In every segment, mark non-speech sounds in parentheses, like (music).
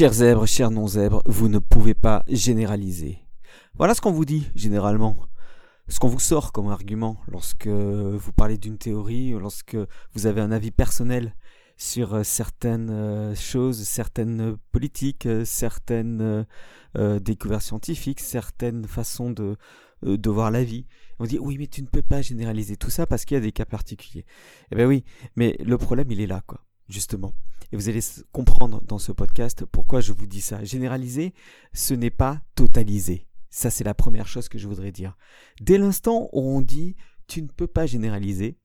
Chers zèbres, chers non-zèbres, vous ne pouvez pas généraliser. Voilà ce qu'on vous dit généralement. Ce qu'on vous sort comme argument lorsque vous parlez d'une théorie, lorsque vous avez un avis personnel sur euh, certaines euh, choses, certaines politiques, euh, certaines découvertes scientifiques, certaines façons de, de voir la vie. On dit oui mais tu ne peux pas généraliser tout ça parce qu'il y a des cas particuliers. Eh bien oui, mais le problème il est là quoi, justement. Et vous allez comprendre dans ce podcast pourquoi je vous dis ça. Généraliser, ce n'est pas totaliser. Ça, c'est la première chose que je voudrais dire. Dès l'instant où on dit tu ne peux pas généraliser,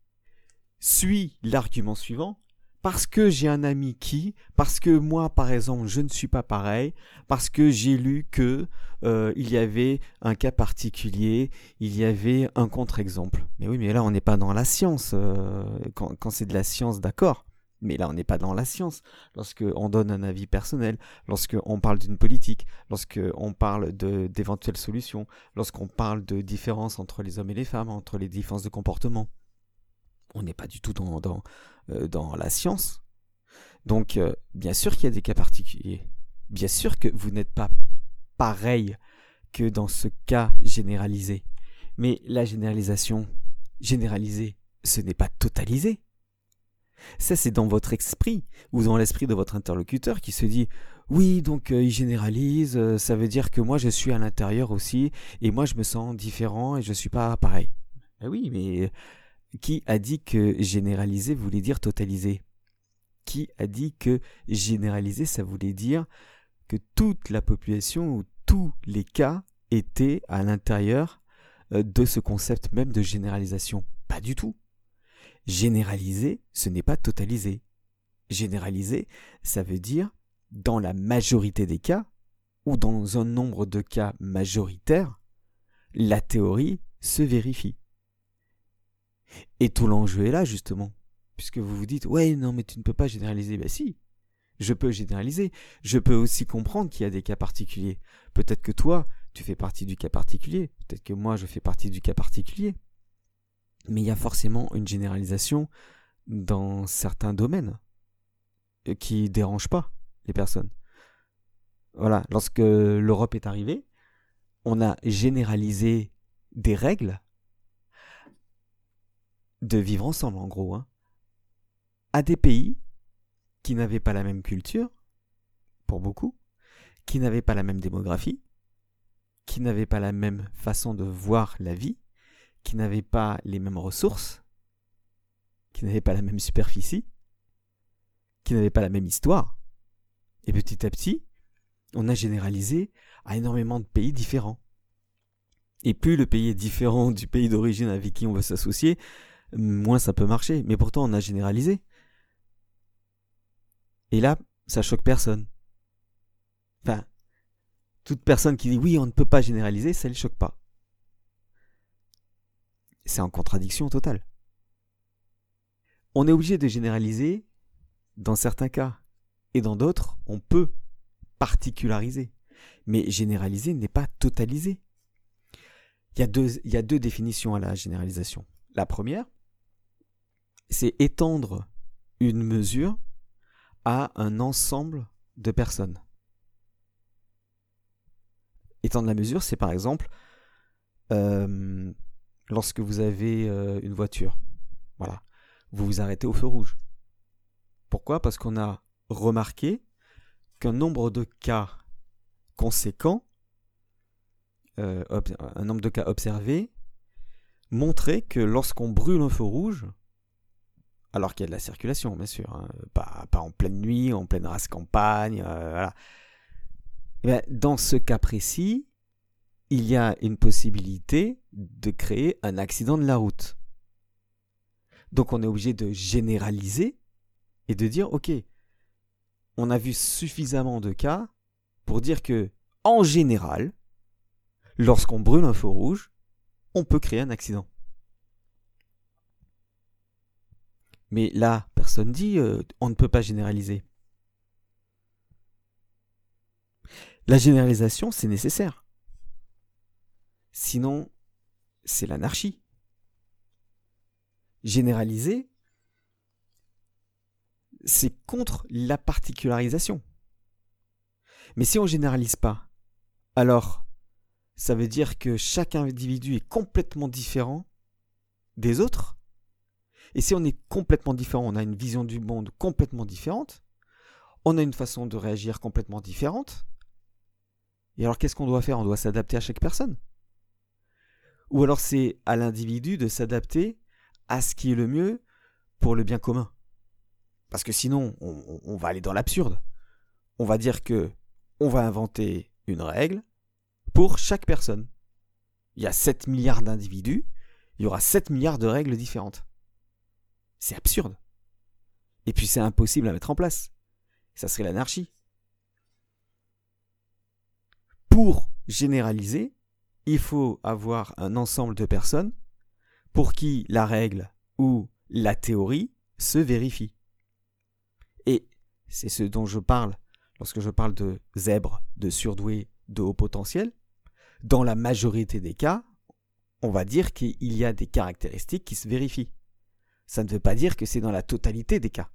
suis l'argument suivant, parce que j'ai un ami qui, parce que moi par exemple je ne suis pas pareil, parce que j'ai lu que euh, il y avait un cas particulier, il y avait un contre-exemple. Mais oui, mais là on n'est pas dans la science. Euh, quand, quand c'est de la science, d'accord. Mais là, on n'est pas dans la science. Lorsqu'on donne un avis personnel, lorsqu'on parle d'une politique, lorsqu'on parle d'éventuelles solutions, lorsqu'on parle de différences entre les hommes et les femmes, entre les différences de comportement, on n'est pas du tout dans, euh, la science. Donc, euh, bien sûr qu'il y a des cas particuliers. Bien sûr que vous n'êtes pas pareil que dans ce cas généralisé. Mais la généralisation, généralisée, ce n'est pas totalisé. Ça, c'est dans votre esprit ou dans l'esprit de votre interlocuteur qui se dit oui, donc euh, il généralise, euh, ça veut dire que moi je suis à l'intérieur aussi et moi je me sens différent et je suis pas pareil. Ben oui, mais qui a dit que généraliser voulait dire totaliser? Qui a dit que généraliser ça voulait dire que toute la population ou tous les cas étaient à l'intérieur euh, de ce concept même de généralisation? Pas du tout. Généraliser, ce n'est pas totaliser. Généraliser, ça veut dire, dans la majorité des cas, ou dans un nombre de cas majoritaires, la théorie se vérifie. Et tout l'enjeu est là, justement. Puisque vous vous dites, ouais, non, mais tu ne peux pas généraliser. Ben si, je peux généraliser. Je peux aussi comprendre qu'il y a des cas particuliers. Peut-être que toi, tu fais partie du cas particulier. Peut-être que moi, je fais partie du cas particulier mais il y a forcément une généralisation dans certains domaines euh, qui dérange pas les personnes. Voilà, lorsque l'Europe est arrivée, on a généralisé des règles de vivre ensemble, en gros, hein, à des pays qui n'avaient pas la même culture, pour beaucoup, qui n'avaient pas la même démographie, qui n'avaient pas la même façon de voir la vie, qui n'avaient pas les mêmes ressources, qui n'avaient pas la même superficie, qui n'avaient pas la même histoire. Et petit à petit, on a généralisé à énormément de pays différents. Et plus le pays est différent du pays d'origine avec qui on veut s'associer, moins ça peut marcher. Mais pourtant, on a généralisé. Et là, ça choque personne. Enfin, toute personne qui dit oui, on ne peut pas généraliser, ça ne choque pas c'est en contradiction totale. On est obligé de généraliser dans certains cas, et dans d'autres, on peut particulariser. Mais généraliser n'est pas totaliser. Il y, a deux, définitions à la généralisation. La première, c'est étendre une mesure à un ensemble de personnes. Étendre la mesure, c'est par exemple euh, lorsque vous avez euh, une voiture. Voilà. Vous vous arrêtez au feu rouge. Pourquoi? Parce qu'on a remarqué qu'un nombre de cas conséquents, euh, un nombre de cas observés, montrait que lorsqu'on brûle un feu rouge, alors qu'il y a de la circulation, bien sûr, hein, pas, en pleine nuit, en pleine race campagne, euh. Eh dans ce cas précis, il y a une possibilité de créer un accident de la route. Donc on est obligé de généraliser et de dire ok, on a vu suffisamment de cas pour dire que en général, lorsqu'on brûle un feu rouge, on peut créer un accident. Mais là, personne dit euh, on ne peut pas généraliser. La généralisation, c'est nécessaire. Sinon, c'est l'anarchie. Généraliser, c'est contre la particularisation. Mais si on généralise pas, alors ça veut dire que chaque individu est complètement différent des autres. Et si on est complètement différent, on a une vision du monde complètement différente, on a une façon de réagir complètement différente. Et alors qu'est-ce qu'on doit faire? On doit s'adapter à chaque personne. Ou alors c'est à l'individu de s'adapter à ce qui est le mieux pour le bien commun. Parce que sinon, on, va aller dans l'absurde. On va dire que on va inventer une règle pour chaque personne. Il y a 7 milliards d'individus, il y aura 7 milliards de règles différentes. C'est absurde. Et puis c'est impossible à mettre en place. Ça serait l'anarchie. Pour généraliser, il faut avoir un ensemble de personnes pour qui la règle ou la théorie se vérifie. Et c'est ce dont je parle lorsque je parle de zèbres, de surdoués, de haut potentiel. Dans la majorité des cas, on va dire qu'il y a des caractéristiques qui se vérifient. Ça ne veut pas dire que c'est dans la totalité des cas.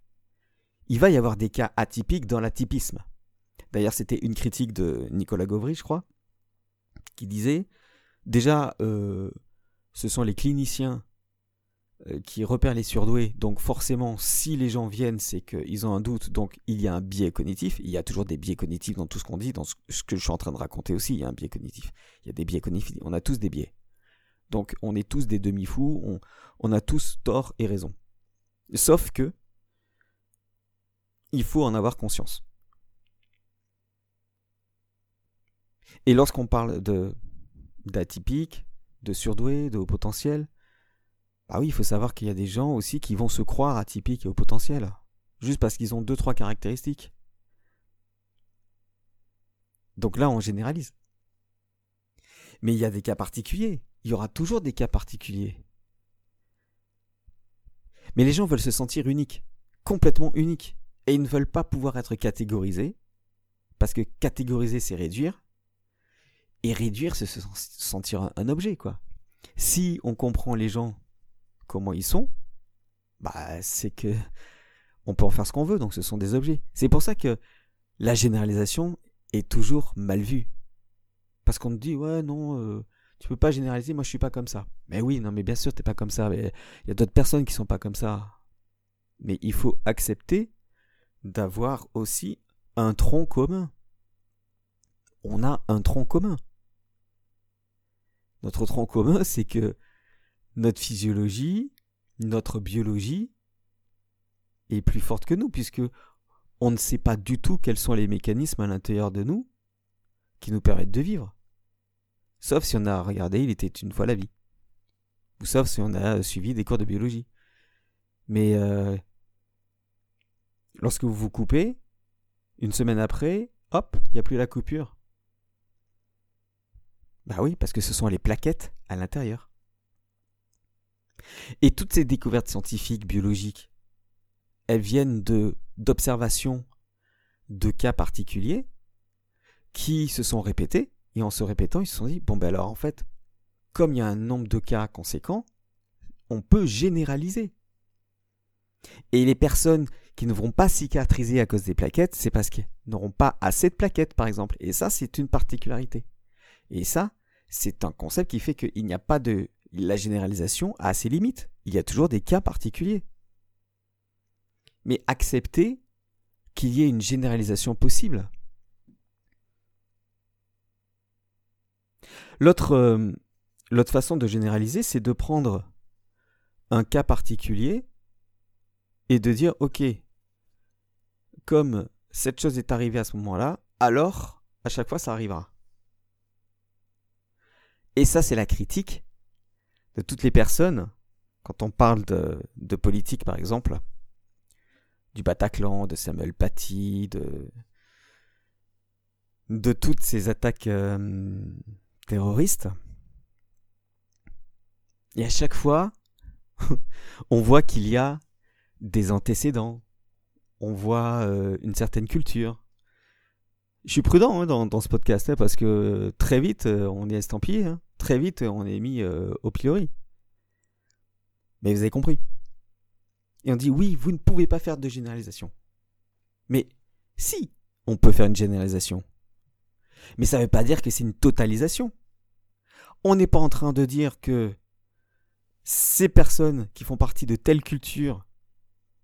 Il va y avoir des cas atypiques dans l'atypisme. D'ailleurs, c'était une critique de Nicolas Gauvry, je crois, qui disait déjà, euh, ce sont les cliniciens euh, qui repèrent les surdoués. Donc forcément, si les gens viennent, c'est qu'ils ont un doute. Donc il y a un biais cognitif. Il y a toujours des biais cognitifs dans tout ce qu'on dit, dans ce que je suis en train de raconter aussi. Il y a un biais cognitif. Il y a des biais cognitifs. On a tous des biais. Donc on est tous des demi-fous. On, on a tous tort et raison. Sauf que il faut en avoir conscience. Et lorsqu'on parle de d'atypique, de surdoué, de haut potentiel, ah oui, il faut savoir qu'il y a des gens aussi qui vont se croire atypiques et au potentiel, juste parce qu'ils ont deux, trois caractéristiques. Donc là, on généralise. Mais il y a des cas particuliers. Il y aura toujours des cas particuliers. Mais les gens veulent se sentir uniques, complètement uniques. Et ils ne veulent pas pouvoir être catégorisés, parce que catégoriser, c'est réduire. Et réduire, c'est se sentir un objet, quoi. Si on comprend les gens comment ils sont, bah c'est que on peut en faire ce qu'on veut, donc ce sont des objets. C'est pour ça que la généralisation est toujours mal vue. Parce qu'on te dit ouais non, euh, tu peux pas généraliser, moi je suis pas comme ça. Mais oui, non mais bien sûr t'es pas comme ça. Il y a d'autres personnes qui sont pas comme ça. Mais il faut accepter d'avoir aussi un tronc commun. On a un tronc commun. Notre tronc commun, (laughs) c'est que notre physiologie, notre biologie est plus forte que nous, puisque on ne sait pas du tout quels sont les mécanismes à l'intérieur de nous qui nous permettent de vivre. Sauf si on a regardé Il était une fois la vie. Ou sauf si on a suivi des cours de biologie. Mais euh, lorsque vous vous coupez, une semaine après, hop, il n'y a plus la coupure. Bah oui, parce que ce sont les plaquettes à l'intérieur. Et toutes ces découvertes scientifiques, biologiques, elles viennent de d'observations de cas particuliers qui se sont répétés, et en se répétant, ils se sont dit, bon ben alors en fait, comme il y a un nombre de cas conséquent, on peut généraliser. Et les personnes qui ne vont pas cicatriser à cause des plaquettes, c'est parce qu'elles n'auront pas assez de plaquettes, par exemple. Et ça, c'est une particularité. Et ça, c'est un concept qui fait qu'il n'y a pas de la généralisation a ses limites. Il y a toujours des cas particuliers. Mais accepter qu'il y ait une généralisation possible. L'autre, euh, l'autre façon de généraliser, c'est de prendre un cas particulier et de dire, OK, comme cette chose est arrivée à ce moment-là, alors à chaque fois ça arrivera. Et ça, c'est la critique de toutes les personnes, quand on parle de, politique par exemple, du Bataclan, de Samuel Paty, de, toutes ces attaques euh, terroristes, et à chaque fois, (laughs) on voit qu'il y a des antécédents, on voit euh, une certaine culture. Je suis prudent hein, dans, ce podcast hein, parce que très vite euh, on est estampillé. Hein très vite, on est mis euh, au pilori. Mais vous avez compris. Et on dit oui, vous ne pouvez pas faire de généralisation. Mais si, on peut faire une généralisation. Mais ça ne veut pas dire que c'est une totalisation. On n'est pas en train de dire que ces personnes qui font partie de telle culture,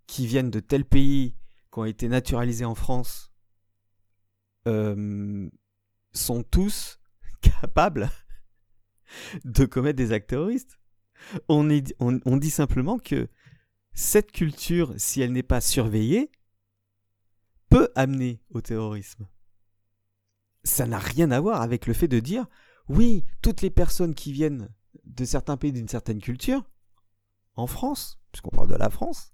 qui viennent de tel pays, qui ont été naturalisées en France, euh, sont tous (laughs) capables de commettre des actes terroristes. On, on dit simplement que cette culture, si elle n'est pas surveillée, peut amener au terrorisme. Ça n'a rien à voir avec le fait de dire oui, toutes les personnes qui viennent de certains pays d'une certaine culture, en France, puisqu'on parle de la France,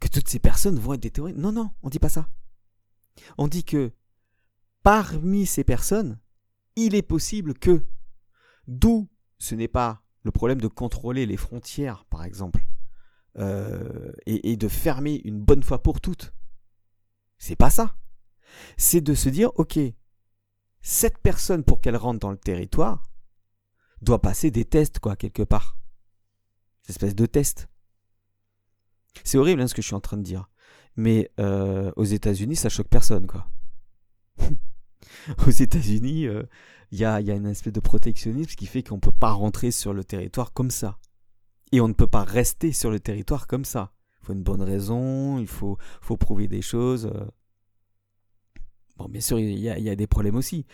que toutes ces personnes vont être des terroristes. Non, non, on ne dit pas ça. On dit que parmi ces personnes, il est possible que, d'où ce n'est pas le problème de contrôler les frontières, par exemple, euh, et, de fermer une bonne fois pour toutes. C'est pas ça. C'est de se dire, ok, cette personne, pour qu'elle rentre dans le territoire, doit passer des tests, quoi, quelque part. Des espèces de tests. C'est horrible hein, ce que je suis en train de dire. Mais euh, aux États-Unis, ça choque personne, quoi. (laughs) aux États-Unis, il euh, y, a, y, a, une espèce de protectionnisme qui fait qu'on ne peut pas rentrer sur le territoire comme ça. Et on ne peut pas rester sur le territoire comme ça. Il faut une bonne raison, il faut, prouver des choses. Euh. Bon, bien sûr, il y, a, des problèmes aussi.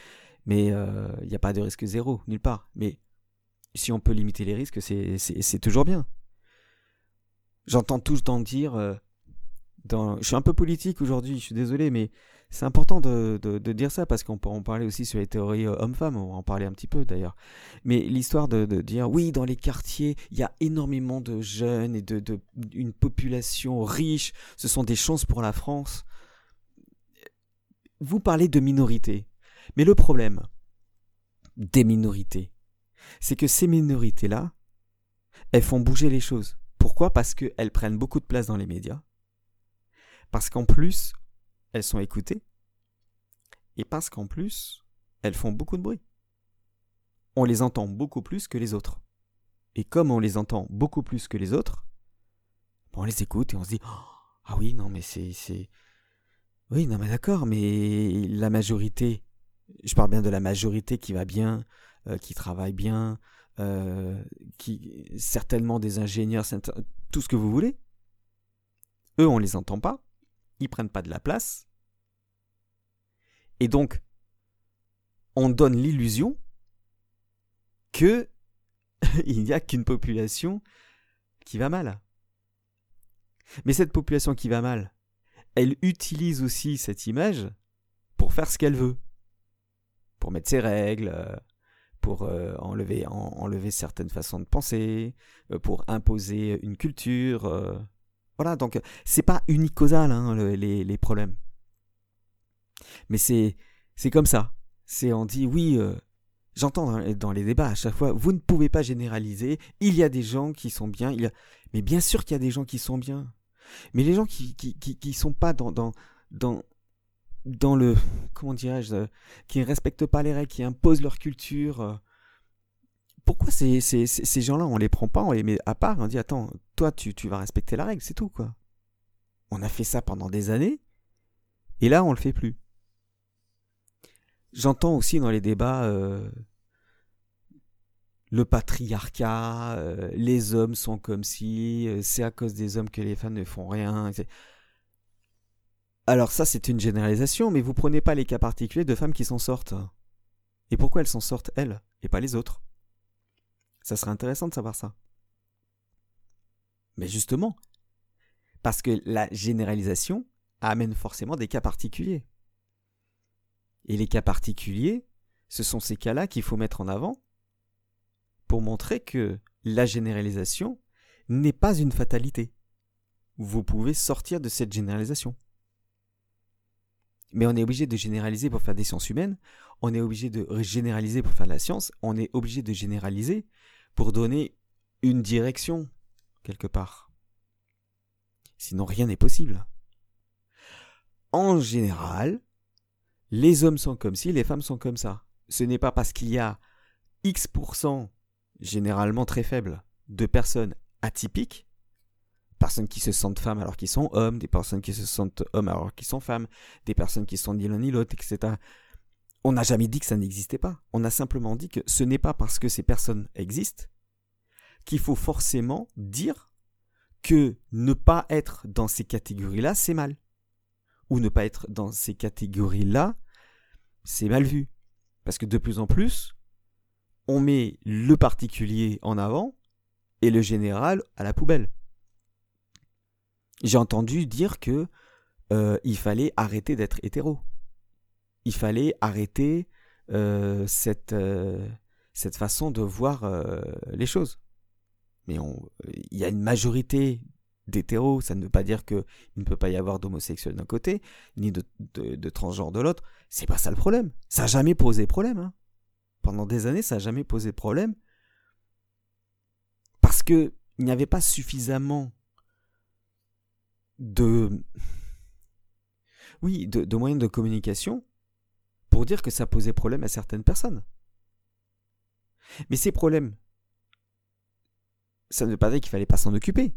Mais il n'y a pas de risque zéro, nulle part. Mais si on peut limiter les risques, c'est toujours bien. J'entends tout le temps dire, euh, je suis un peu politique aujourd'hui, je suis désolé, mais c'est important de, dire ça parce qu'on peut en parler aussi sur les théories euh, hommes-femmes, on va en parler un petit peu d'ailleurs. Mais l'histoire de, dire, oui, dans les quartiers, il y a énormément de jeunes et de, une population riche, ce sont des chances pour la France. Vous parlez de minorités, mais le problème des minorités, c'est que ces minorités-là, elles font bouger les choses. Pourquoi? Parce qu'elles prennent beaucoup de place dans les médias, parce qu'en plus, elles sont écoutées, et parce qu'en plus, elles font beaucoup de bruit. On les entend beaucoup plus que les autres. Et comme on les entend beaucoup plus que les autres, on les écoute et on se dit Ah oui, non, mais c'est. Oui, non, mais d'accord, mais la majorité, je parle bien de la majorité qui va bien, euh, qui travaillent bien, euh, qui certainement des ingénieurs, tout ce que vous voulez. Eux, on les entend pas, prennent pas de la place, et donc on donne l'illusion que (laughs) il n'y a qu'une population qui va mal. Mais cette population qui va mal, elle utilise aussi cette image pour faire ce qu'elle veut, pour mettre ses règles, euh, pour euh, enlever, enlever certaines façons de penser, euh, pour imposer une culture. Euh. Voilà, donc c'est pas unicausal hein, les, problèmes. Mais c'est comme ça. C'est on dit oui. J'entends dans, les débats à chaque fois, vous ne pouvez pas généraliser. Il y a des gens qui sont bien. Mais bien sûr qu'il y a des gens qui sont bien. Mais les gens qui qui, qui, sont pas dans, dans, dans dans le comment dirais-je euh, qui ne respectent pas les règles, qui imposent leur culture. Euh, pourquoi ces, gens-là, on les prend pas, on les met à part, on dit attends, toi tu, tu vas respecter la règle, c'est tout quoi. On a fait ça pendant des années, et là on le fait plus. J'entends aussi dans les débats euh, le patriarcat, les hommes sont comme si, c'est à cause des hommes que les femmes ne font rien. Alors ça, c'est une généralisation, mais vous prenez pas les cas particuliers de femmes qui s'en sortent. Et pourquoi elles s'en sortent, elles, et pas les autres? Ça serait intéressant de savoir ça. Mais justement, parce que la généralisation amène forcément des cas particuliers. Et les cas particuliers, ce sont ces cas-là qu'il faut mettre en avant pour montrer que la généralisation n'est pas une fatalité. Vous pouvez sortir de cette généralisation. Mais on est obligé de généraliser pour faire des sciences humaines, on est obligé de généraliser pour faire de la science, on est obligé de généraliser pour donner une direction quelque part. Sinon rien n'est possible. En général, les hommes sont comme ci, les femmes sont comme ça. Ce n'est pas parce qu'il y a X%, généralement très faible, de personnes atypiques personnes qui se sentent femmes alors qu'ils sont hommes, des personnes qui se sentent hommes alors qu'ils sont femmes, des personnes qui sont ni l'un ni l'autre, etc. On n'a jamais dit que ça n'existait pas. On a simplement dit que ce n'est pas parce que ces personnes existent qu'il faut forcément dire que ne pas être dans ces catégories-là, c'est mal. Ou ne pas être dans ces catégories-là, c'est mal vu. Parce que de plus en plus, on met le particulier en avant et le général à la poubelle. J'ai entendu dire que euh, il fallait arrêter d'être hétéro. Il fallait arrêter euh, cette, euh, cette façon de voir les choses. Mais il y a une majorité d'hétéros, ça ne veut pas dire qu'il ne peut pas y avoir d'homosexuels d'un côté, ni de, de, transgenres de l'autre. C'est pas ça le problème. Ça n'a jamais posé problème. Hein. Pendant des années, ça n'a jamais posé problème. Parce qu'il n'y avait pas suffisamment de. Oui, de, moyens de communication pour dire que ça posait problème à certaines personnes. Mais ces problèmes, ça ne veut pas dire qu'il fallait pas s'en occuper.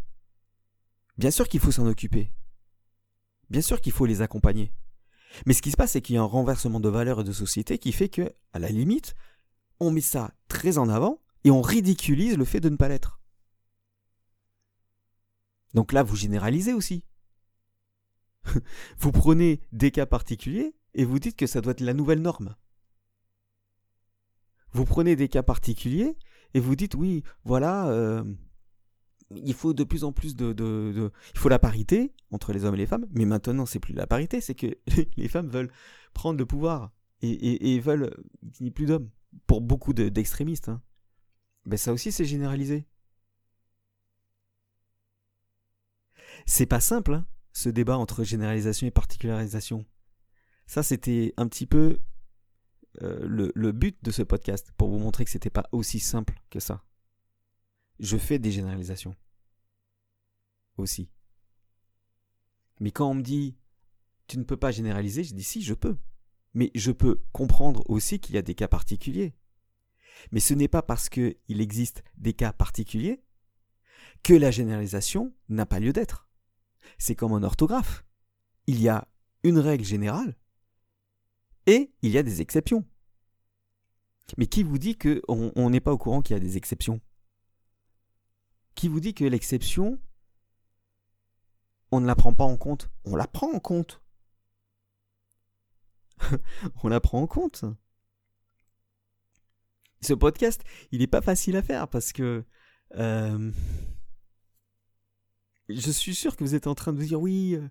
Bien sûr qu'il faut s'en occuper. Bien sûr qu'il faut les accompagner. Mais ce qui se passe, c'est qu'il y a un renversement de valeurs et de société qui fait que, à la limite, on met ça très en avant et on ridiculise le fait de ne pas l'être. Donc là, vous généralisez aussi. (laughs) vous prenez des cas particuliers et vous dites que ça doit être la nouvelle norme. Vous prenez des cas particuliers et vous dites oui, voilà, euh, il faut de plus en plus de, Il faut la parité entre les hommes et les femmes, mais maintenant c'est plus la parité, c'est que (laughs) les femmes veulent prendre le pouvoir et, et, veulent qu'il n'y ait plus d'hommes. Pour beaucoup d'extrémistes. Hein. Ben ça aussi c'est généralisé. C'est pas simple, hein, ce débat entre généralisation et particularisation. Ça, c'était un petit peu euh, le, but de ce podcast, pour vous montrer que c'était pas aussi simple que ça. Je fais des généralisations. Aussi. Mais quand on me dit tu ne peux pas généraliser, je dis si, je peux. Mais je peux comprendre aussi qu'il y a des cas particuliers. Mais ce n'est pas parce qu'il existe des cas particuliers que la généralisation n'a pas lieu d'être. C'est comme en orthographe. Il y a une règle générale et il y a des exceptions. Mais qui vous dit qu'on n'est pas au courant qu'il y a des exceptions? Qui vous dit que l'exception, on ne la prend pas en compte? On la prend en compte. (laughs) on la prend en compte. Ce podcast, il n'est pas facile à faire parce que euh, je suis sûr que vous êtes en train de vous dire oui, euh,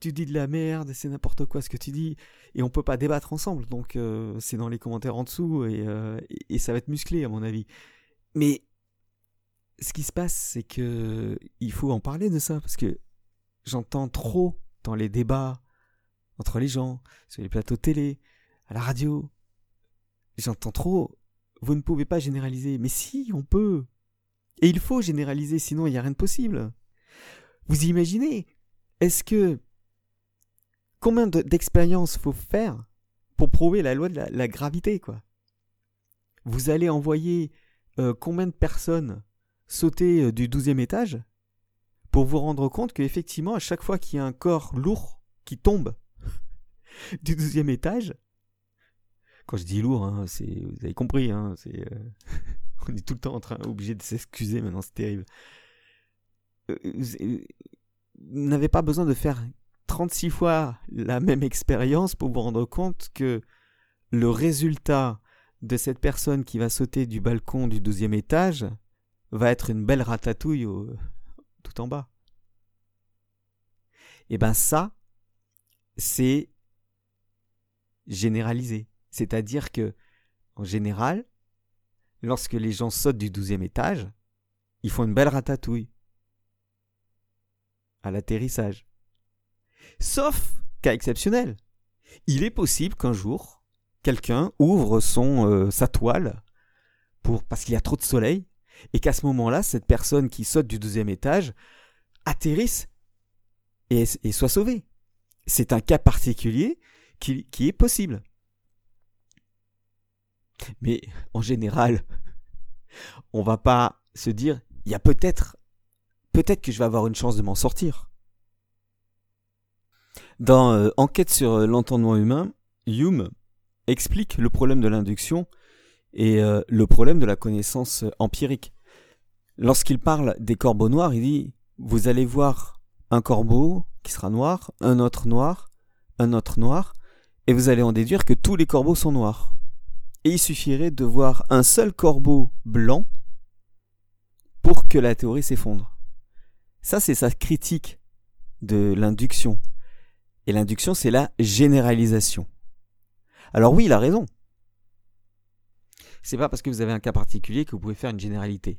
tu dis de la merde, c'est n'importe quoi ce que tu dis, et on peut pas débattre ensemble. Donc euh, c'est dans les commentaires en dessous et, et, ça va être musclé à mon avis. Mais ce qui se passe, c'est que il faut en parler de ça parce que j'entends trop dans les débats entre les gens, sur les plateaux télé, à la radio. J'entends trop. Vous ne pouvez pas généraliser. Mais si, on peut. Et il faut généraliser, sinon il n'y a rien de possible. Vous imaginez Est-ce que combien d'expériences faut faire pour prouver la loi de la, gravité, quoi? Vous allez envoyer euh, combien de personnes sauter euh, du douzième étage pour vous rendre compte qu'effectivement, à chaque fois qu'il y a un corps lourd qui tombe (laughs) du douzième étage, quand je dis lourd, hein, vous avez compris, hein, euh, (laughs) on est tout le temps en train, obligé de s'excuser maintenant, c'est terrible. Euh, vous n'avez pas besoin de faire 36 fois la même expérience pour vous rendre compte que le résultat de cette personne qui va sauter du balcon du douzième étage va être une belle ratatouille tout en bas. Et eh ben ça, c'est généralisé. C'est-à-dire que, en général, lorsque les gens sautent du douzième étage, ils font une belle ratatouille à l'atterrissage. Sauf cas exceptionnel. Il est possible qu'un jour, quelqu'un ouvre son, euh, sa toile pour, parce qu'il y a trop de soleil et qu'à ce moment-là, cette personne qui saute du deuxième étage atterrisse et, soit sauvée. C'est un cas particulier qui, qui est possible. Mais en général, (laughs) on va pas se dire, il y a peut-être, peut-être que je vais avoir une chance de m'en sortir. Dans euh, Enquête sur euh, l'entendement humain, Hume explique le problème de l'induction et euh, le problème de la connaissance empirique. Lorsqu'il parle des corbeaux noirs, il dit Vous allez voir un corbeau qui sera noir, un autre noir, un autre noir, et vous allez en déduire que tous les corbeaux sont noirs. Et il suffirait de voir un seul corbeau blanc pour que la théorie s'effondre. Ça, c'est sa critique de l'induction. Et l'induction, c'est la généralisation. Alors oui, il a raison. C'est pas parce que vous avez un cas particulier que vous pouvez faire une généralité.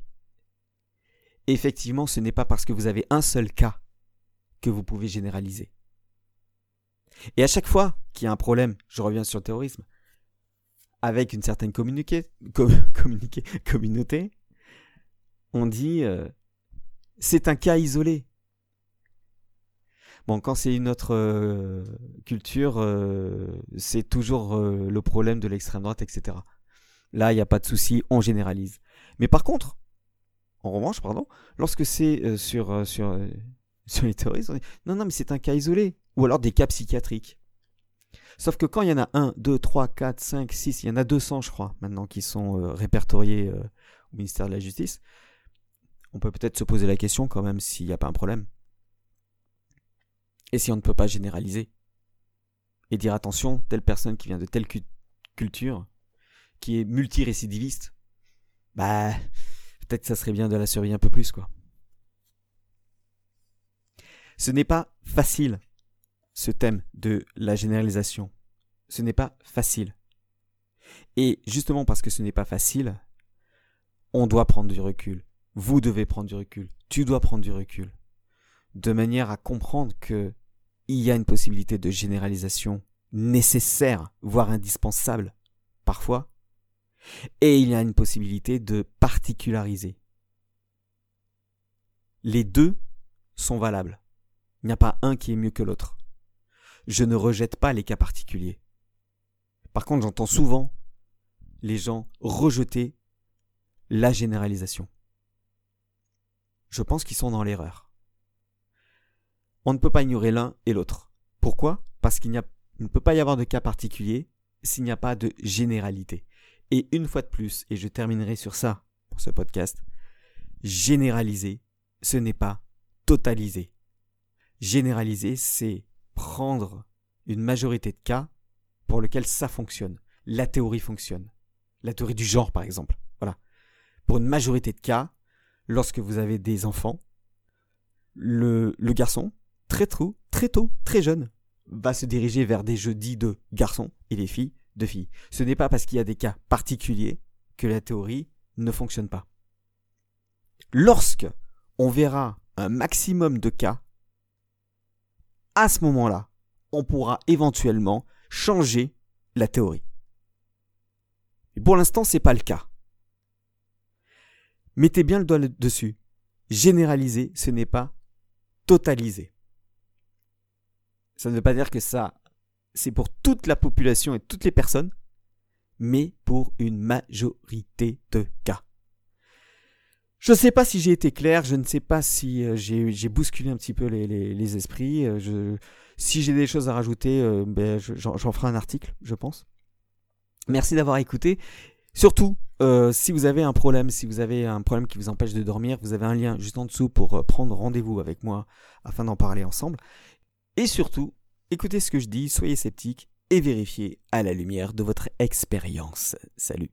Effectivement, ce n'est pas parce que vous avez un seul cas que vous pouvez généraliser. Et à chaque fois qu'il y a un problème, je reviens sur le terrorisme, avec une certaine (laughs) communauté, on dit euh, c'est un cas isolé. Bon, quand c'est une autre euh, culture, euh, c'est toujours le problème de l'extrême droite, etc. Là, il n'y a pas de souci, on généralise. Mais par contre, en revanche, pardon, lorsque c'est sur, sur, (laughs) sur les terroristes, on dit non, non, mais c'est un cas isolé. Ou alors des cas psychiatriques. Sauf que quand il y en a 1, 2, 3, 4, 5, 6, il y en a 200 je crois maintenant qui sont euh, répertoriés euh, au ministère de la Justice, on peut peut-être se poser la question quand même s'il n'y a pas un problème. Et si on ne peut pas généraliser. Et dire attention, telle personne qui vient de telle culture, qui est multirécidiviste, bah peut-être que ça serait bien de la surveiller un peu plus quoi. Ce n'est pas facile ce thème de la généralisation. Ce n'est pas facile. Et justement parce que ce n'est pas facile, on doit prendre du recul. Vous devez prendre du recul. Tu dois prendre du recul. De manière à comprendre que il y a une possibilité de généralisation nécessaire, voire indispensable, parfois, et il y a une possibilité de particulariser. Les deux sont valables. Il n'y a pas un qui est mieux que l'autre je ne rejette pas les cas particuliers. Par contre, j'entends souvent les gens rejeter la généralisation. Je pense qu'ils sont dans l'erreur. On ne peut pas ignorer l'un et l'autre. Pourquoi? Parce qu'il ne peut pas y avoir de cas particulier s'il n'y a pas de généralité. Et une fois de plus, et je terminerai sur ça pour ce podcast, généraliser, ce n'est pas totaliser. Généraliser, c'est prendre une majorité de cas pour lesquels ça fonctionne. La théorie fonctionne. La théorie du genre, par exemple. Voilà. Pour une majorité de cas, lorsque vous avez des enfants, le, garçon, très tôt, très tôt, très jeune, va se diriger vers des jeux dits de garçons et les filles de filles. Ce n'est pas parce qu'il y a des cas particuliers que la théorie ne fonctionne pas. Lorsque on verra un maximum de cas à ce moment-là, on pourra éventuellement changer la théorie. Pour l'instant, ce n'est pas le cas. Mettez bien le doigt dessus. Généraliser, ce n'est pas totaliser. Ça ne veut pas dire que ça, c'est pour toute la population et toutes les personnes, mais pour une majorité de cas. Je ne sais pas si j'ai été clair, je ne sais pas si euh, j'ai bousculé un petit peu les, esprits. Euh, si j'ai des choses à rajouter, euh, ben, j'en ferai un article, je pense. Merci d'avoir écouté. Surtout, si vous avez un problème, si vous avez un problème qui vous empêche de dormir, vous avez un lien juste en dessous pour prendre rendez-vous avec moi afin d'en parler ensemble. Et surtout, écoutez ce que je dis, soyez sceptiques et vérifiez à la lumière de votre expérience. Salut